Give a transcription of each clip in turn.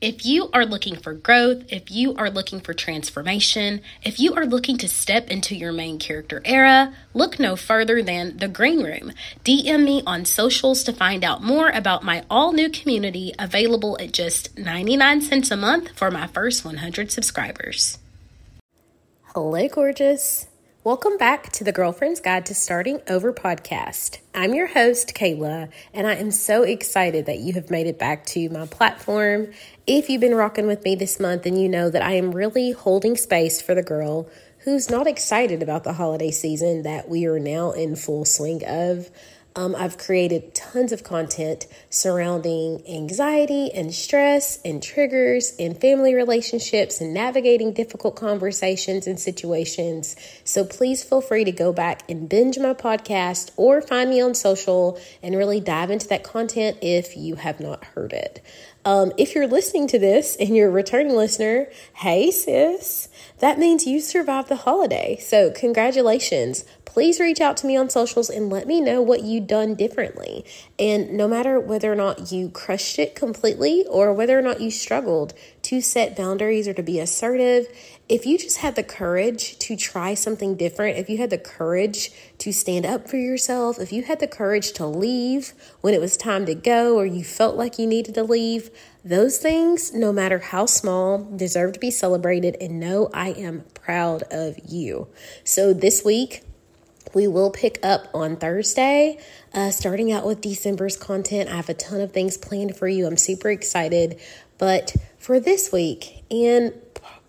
If you are looking for growth, if you are looking for transformation, if you are looking to step into your main character era, look no further than The Green Room. DM me on socials to find out more about my all new community available at just 99 cents a month for my first 100 subscribers. Hello, gorgeous. Welcome back to the Girlfriend's Guide to Starting Over podcast. I'm your host, Kayla, and I am so excited that you have made it back to my platform. If you've been rocking with me this month, then you know that I am really holding space for the girl who's not excited about the holiday season that we are now in full swing of. Um, I've created tons of content surrounding anxiety and stress and triggers and family relationships and navigating difficult conversations and situations. So please feel free to go back and binge my podcast or find me on social and really dive into that content if you have not heard it. Um, if you're listening to this and you're a returning listener, hey sis, that means you survived the holiday. So, congratulations. Please reach out to me on socials and let me know what you done differently. And no matter whether or not you crushed it completely or whether or not you struggled to set boundaries or to be assertive, if you just had the courage to try something different, if you had the courage to stand up for yourself, if you had the courage to leave when it was time to go or you felt like you needed to leave, those things, no matter how small, deserve to be celebrated. And know I am proud of you. So this week, we will pick up on Thursday, uh, starting out with December's content. I have a ton of things planned for you. I'm super excited. But for this week, and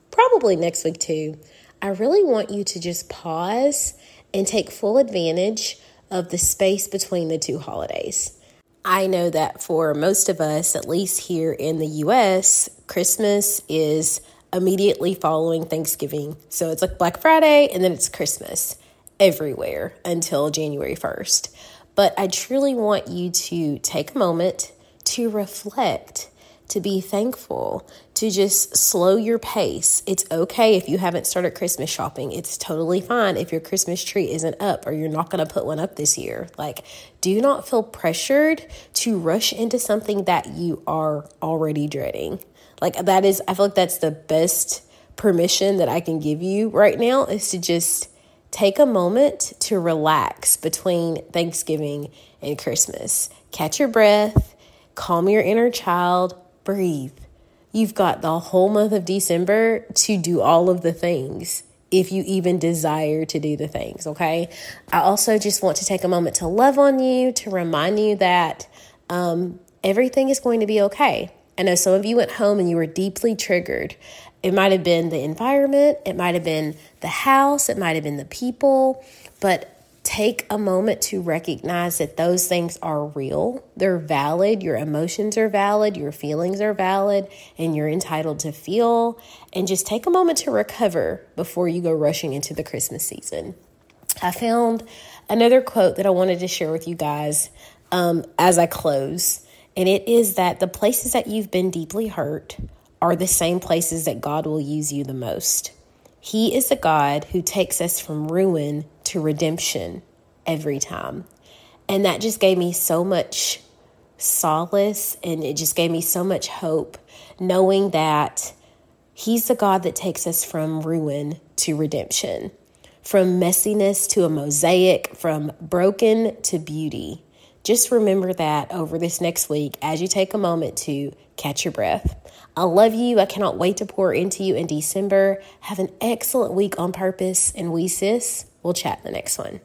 probably next week too, I really want you to just pause and take full advantage of the space between the two holidays. I know that for most of us, at least here in the US, Christmas is immediately following Thanksgiving. So it's like Black Friday and then it's Christmas everywhere until January 1st. But I truly want you to take a moment to reflect to be thankful, to just slow your pace. It's okay if you haven't started Christmas shopping. It's totally fine if your Christmas tree isn't up or you're not going to put one up this year. Like, do not feel pressured to rush into something that you are already dreading. Like, that is, I feel like that's the best permission that I can give you right now is to just take a moment to relax between Thanksgiving and Christmas. Catch your breath, calm your inner child, breathe. You've got the whole month of December to do all of the things if you even desire to do the things, okay? I also just want to take a moment to love on you, to remind you that um, everything is going to be okay. I know some of you went home and you were deeply triggered. It might have been the environment, it might have been the house, it might have been the people, but take a moment to recognize that those things are real. They're valid. Your emotions are valid. Your feelings are valid. And you're entitled to feel. And just take a moment to recover before you go rushing into the Christmas season. I found another quote that I wanted to share with you guys um, as I close. And it is that the places that you've been deeply hurt are the same places that God will use you the most. He is a God who takes us from ruin to redemption every time. And that just gave me so much solace and it just gave me so much hope knowing that He's the God that takes us from ruin to redemption, from messiness to a mosaic, from broken to beauty. Just remember that over this next week as you take a moment to catch your breath. I love you. I cannot wait to pour into you in December. Have an excellent week on purpose, and we, sis, will chat in the next one.